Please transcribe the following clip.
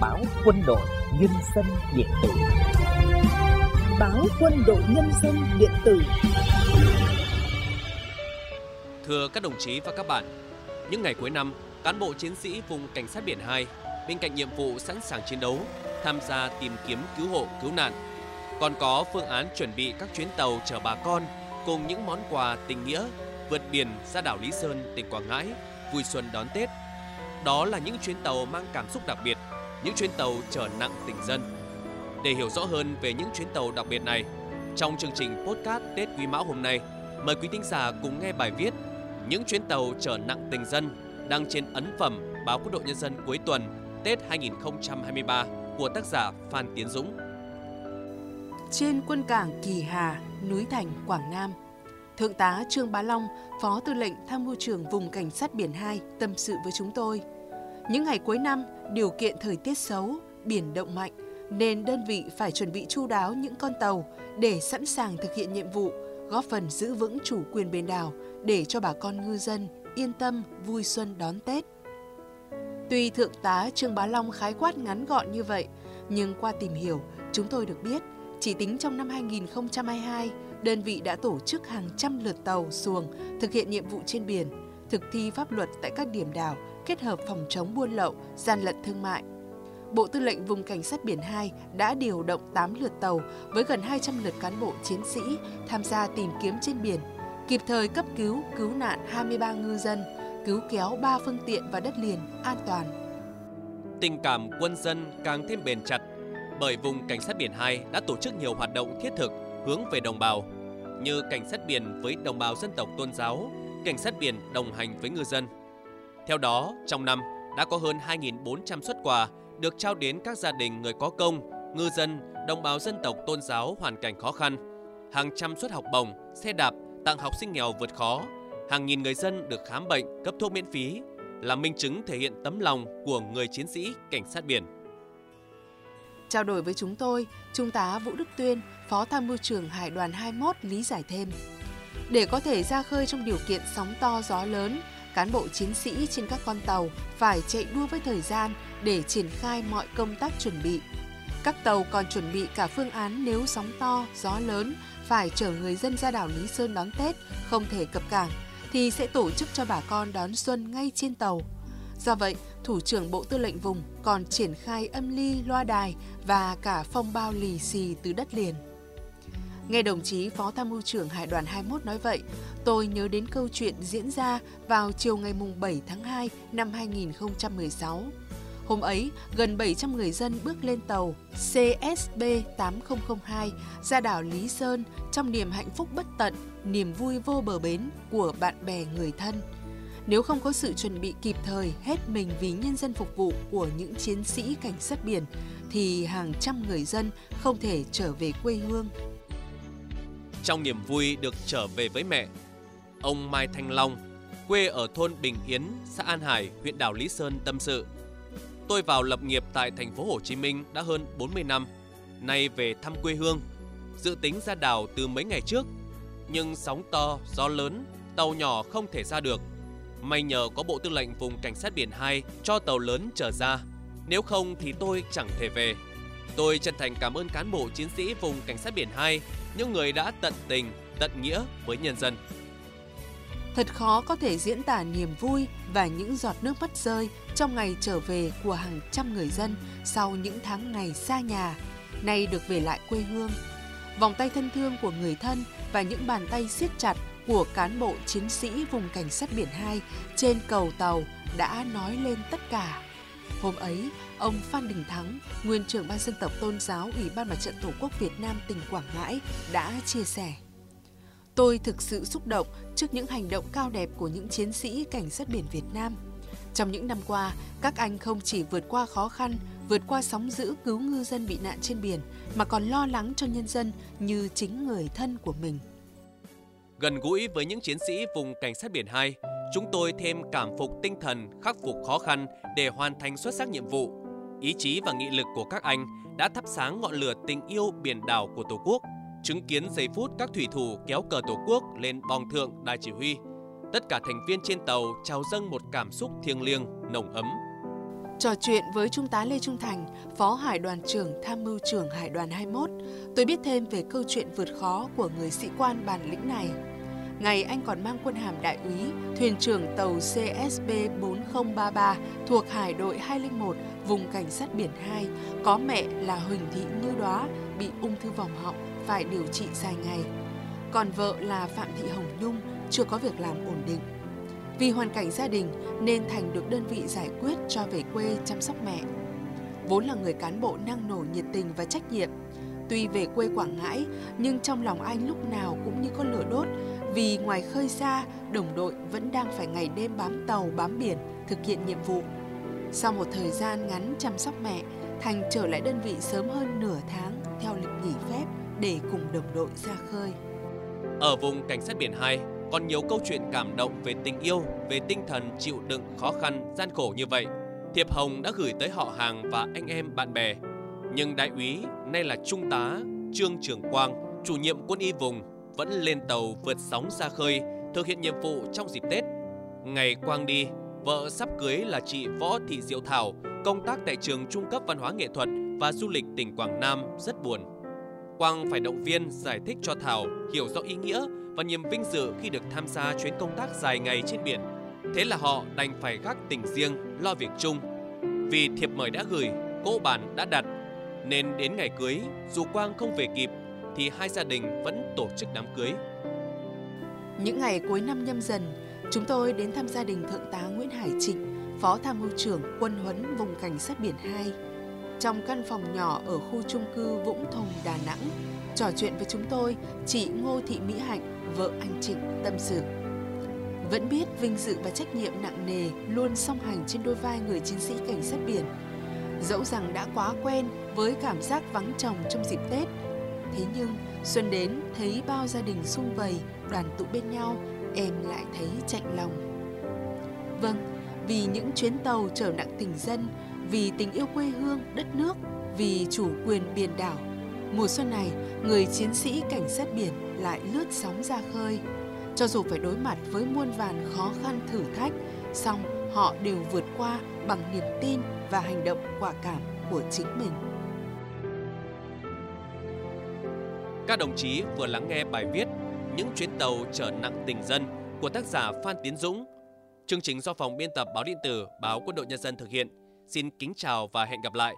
báo quân đội nhân dân điện tử báo quân đội nhân dân điện tử Thưa các đồng chí và các bạn, những ngày cuối năm, cán bộ chiến sĩ vùng cảnh sát biển 2 bên cạnh nhiệm vụ sẵn sàng chiến đấu, tham gia tìm kiếm cứu hộ, cứu nạn, còn có phương án chuẩn bị các chuyến tàu chở bà con cùng những món quà tình nghĩa vượt biển ra đảo Lý Sơn, tỉnh Quảng Ngãi, vui xuân đón Tết. Đó là những chuyến tàu mang cảm xúc đặc biệt, những chuyến tàu chở nặng tình dân. Để hiểu rõ hơn về những chuyến tàu đặc biệt này, trong chương trình podcast Tết Quý Mão hôm nay, mời quý thính giả cùng nghe bài viết Những chuyến tàu chở nặng tình dân đăng trên ấn phẩm báo Quốc đội Nhân dân cuối tuần Tết 2023 của tác giả Phan Tiến Dũng. Trên quân cảng Kỳ Hà, núi Thành, Quảng Nam, Thượng tá Trương Bá Long, Phó Tư lệnh Tham mưu trưởng vùng Cảnh sát biển 2 tâm sự với chúng tôi. Những ngày cuối năm, điều kiện thời tiết xấu, biển động mạnh, nên đơn vị phải chuẩn bị chu đáo những con tàu để sẵn sàng thực hiện nhiệm vụ, góp phần giữ vững chủ quyền biển đảo để cho bà con ngư dân yên tâm vui xuân đón Tết. Tuy Thượng tá Trương Bá Long khái quát ngắn gọn như vậy, nhưng qua tìm hiểu, chúng tôi được biết chỉ tính trong năm 2022, đơn vị đã tổ chức hàng trăm lượt tàu, xuồng thực hiện nhiệm vụ trên biển, thực thi pháp luật tại các điểm đảo, kết hợp phòng chống buôn lậu, gian lận thương mại. Bộ Tư lệnh Vùng Cảnh sát Biển 2 đã điều động 8 lượt tàu với gần 200 lượt cán bộ chiến sĩ tham gia tìm kiếm trên biển, kịp thời cấp cứu, cứu nạn 23 ngư dân, cứu kéo 3 phương tiện vào đất liền an toàn. Tình cảm quân dân càng thêm bền chặt bởi vùng Cảnh sát biển 2 đã tổ chức nhiều hoạt động thiết thực hướng về đồng bào như cảnh sát biển với đồng bào dân tộc tôn giáo, cảnh sát biển đồng hành với ngư dân. Theo đó, trong năm đã có hơn 2.400 xuất quà được trao đến các gia đình người có công, ngư dân, đồng bào dân tộc tôn giáo hoàn cảnh khó khăn. Hàng trăm suất học bổng, xe đạp tặng học sinh nghèo vượt khó, hàng nghìn người dân được khám bệnh, cấp thuốc miễn phí, là minh chứng thể hiện tấm lòng của người chiến sĩ cảnh sát biển. Trao đổi với chúng tôi, Trung tá Vũ Đức Tuyên, Phó Tham mưu trưởng Hải đoàn 21 lý giải thêm. Để có thể ra khơi trong điều kiện sóng to gió lớn, cán bộ chiến sĩ trên các con tàu phải chạy đua với thời gian để triển khai mọi công tác chuẩn bị. Các tàu còn chuẩn bị cả phương án nếu sóng to, gió lớn phải chở người dân ra đảo Lý Sơn đón Tết, không thể cập cảng, thì sẽ tổ chức cho bà con đón xuân ngay trên tàu. Do vậy, Thủ trưởng Bộ Tư lệnh vùng còn triển khai âm ly, loa đài và cả phong bao lì xì từ đất liền. Nghe đồng chí Phó Tham mưu trưởng Hải đoàn 21 nói vậy, tôi nhớ đến câu chuyện diễn ra vào chiều ngày 7 tháng 2 năm 2016. Hôm ấy, gần 700 người dân bước lên tàu CSB 8002 ra đảo Lý Sơn trong niềm hạnh phúc bất tận, niềm vui vô bờ bến của bạn bè người thân. Nếu không có sự chuẩn bị kịp thời hết mình vì nhân dân phục vụ của những chiến sĩ cảnh sát biển, thì hàng trăm người dân không thể trở về quê hương. Trong niềm vui được trở về với mẹ, ông Mai Thanh Long, quê ở thôn Bình Yến, xã An Hải, huyện đảo Lý Sơn tâm sự. Tôi vào lập nghiệp tại thành phố Hồ Chí Minh đã hơn 40 năm, nay về thăm quê hương. Dự tính ra đảo từ mấy ngày trước, nhưng sóng to, gió lớn, tàu nhỏ không thể ra được. May nhờ có Bộ Tư lệnh Vùng Cảnh sát Biển 2 cho tàu lớn trở ra, nếu không thì tôi chẳng thể về. Tôi chân thành cảm ơn cán bộ chiến sĩ Vùng Cảnh sát Biển 2, những người đã tận tình, tận nghĩa với nhân dân. Thật khó có thể diễn tả niềm vui và những giọt nước mắt rơi trong ngày trở về của hàng trăm người dân sau những tháng ngày xa nhà, nay được về lại quê hương. Vòng tay thân thương của người thân và những bàn tay siết chặt của cán bộ chiến sĩ vùng cảnh sát biển 2 trên cầu tàu đã nói lên tất cả. Hôm ấy, ông Phan Đình Thắng, nguyên trưởng ban dân tộc tôn giáo Ủy ban Mặt trận Tổ quốc Việt Nam tỉnh Quảng Ngãi đã chia sẻ. Tôi thực sự xúc động trước những hành động cao đẹp của những chiến sĩ cảnh sát biển Việt Nam. Trong những năm qua, các anh không chỉ vượt qua khó khăn, vượt qua sóng dữ cứu ngư dân bị nạn trên biển, mà còn lo lắng cho nhân dân như chính người thân của mình. Gần gũi với những chiến sĩ vùng cảnh sát biển 2, chúng tôi thêm cảm phục tinh thần khắc phục khó khăn để hoàn thành xuất sắc nhiệm vụ. Ý chí và nghị lực của các anh đã thắp sáng ngọn lửa tình yêu biển đảo của Tổ quốc, chứng kiến giây phút các thủy thủ kéo cờ Tổ quốc lên bong thượng đài chỉ huy. Tất cả thành viên trên tàu trao dâng một cảm xúc thiêng liêng, nồng ấm. Trò chuyện với Trung tá Lê Trung Thành, Phó Hải đoàn trưởng tham mưu trưởng Hải đoàn 21, tôi biết thêm về câu chuyện vượt khó của người sĩ quan bản lĩnh này. Ngày anh còn mang quân hàm đại úy, thuyền trưởng tàu CSB 4033 thuộc Hải đội 201, vùng cảnh sát biển 2, có mẹ là Huỳnh Thị Như Đóa bị ung thư vòng họng phải điều trị dài ngày. Còn vợ là Phạm Thị Hồng Nhung chưa có việc làm ổn định. Vì hoàn cảnh gia đình nên Thành được đơn vị giải quyết cho về quê chăm sóc mẹ. Vốn là người cán bộ năng nổ nhiệt tình và trách nhiệm. Tuy về quê Quảng Ngãi, nhưng trong lòng anh lúc nào cũng như có lửa đốt vì ngoài khơi xa, đồng đội vẫn đang phải ngày đêm bám tàu, bám biển, thực hiện nhiệm vụ. Sau một thời gian ngắn chăm sóc mẹ, Thành trở lại đơn vị sớm hơn nửa tháng theo lịch nghỉ phép để cùng đồng đội ra khơi. Ở vùng cảnh sát biển 2, còn nhiều câu chuyện cảm động về tình yêu, về tinh thần chịu đựng khó khăn, gian khổ như vậy. Thiệp Hồng đã gửi tới họ hàng và anh em bạn bè. Nhưng đại úy, nay là trung tá, Trương Trường Quang, chủ nhiệm quân y vùng, vẫn lên tàu vượt sóng ra khơi, thực hiện nhiệm vụ trong dịp Tết. Ngày Quang đi, vợ sắp cưới là chị Võ Thị Diệu Thảo, công tác tại trường Trung cấp Văn hóa Nghệ thuật và Du lịch tỉnh Quảng Nam rất buồn. Quang phải động viên giải thích cho Thảo hiểu rõ ý nghĩa và niềm vinh dự khi được tham gia chuyến công tác dài ngày trên biển. Thế là họ đành phải gác tình riêng, lo việc chung. Vì thiệp mời đã gửi, cỗ bàn đã đặt, nên đến ngày cưới, dù Quang không về kịp, thì hai gia đình vẫn tổ chức đám cưới. Những ngày cuối năm nhâm dần, chúng tôi đến thăm gia đình Thượng tá Nguyễn Hải Trịnh, Phó Tham mưu trưởng quân huấn vùng cảnh sát biển 2. Trong căn phòng nhỏ ở khu trung cư Vũng Thùng, Đà Nẵng, trò chuyện với chúng tôi, chị Ngô Thị Mỹ Hạnh, vợ anh Trịnh, tâm sự. Vẫn biết vinh dự và trách nhiệm nặng nề luôn song hành trên đôi vai người chiến sĩ cảnh sát biển. Dẫu rằng đã quá quen với cảm giác vắng chồng trong dịp Tết, thế nhưng xuân đến thấy bao gia đình sung vầy, đoàn tụ bên nhau, em lại thấy chạnh lòng. Vâng, vì những chuyến tàu chở nặng tình dân, vì tình yêu quê hương, đất nước, vì chủ quyền biển đảo. Mùa xuân này, người chiến sĩ cảnh sát biển lại lướt sóng ra khơi. Cho dù phải đối mặt với muôn vàn khó khăn thử thách, song họ đều vượt qua bằng niềm tin và hành động quả cảm của chính mình. Các đồng chí vừa lắng nghe bài viết Những chuyến tàu chở nặng tình dân của tác giả Phan Tiến Dũng. Chương trình do phòng biên tập báo điện tử, Báo Quân đội Nhân dân thực hiện. Xin kính chào và hẹn gặp lại.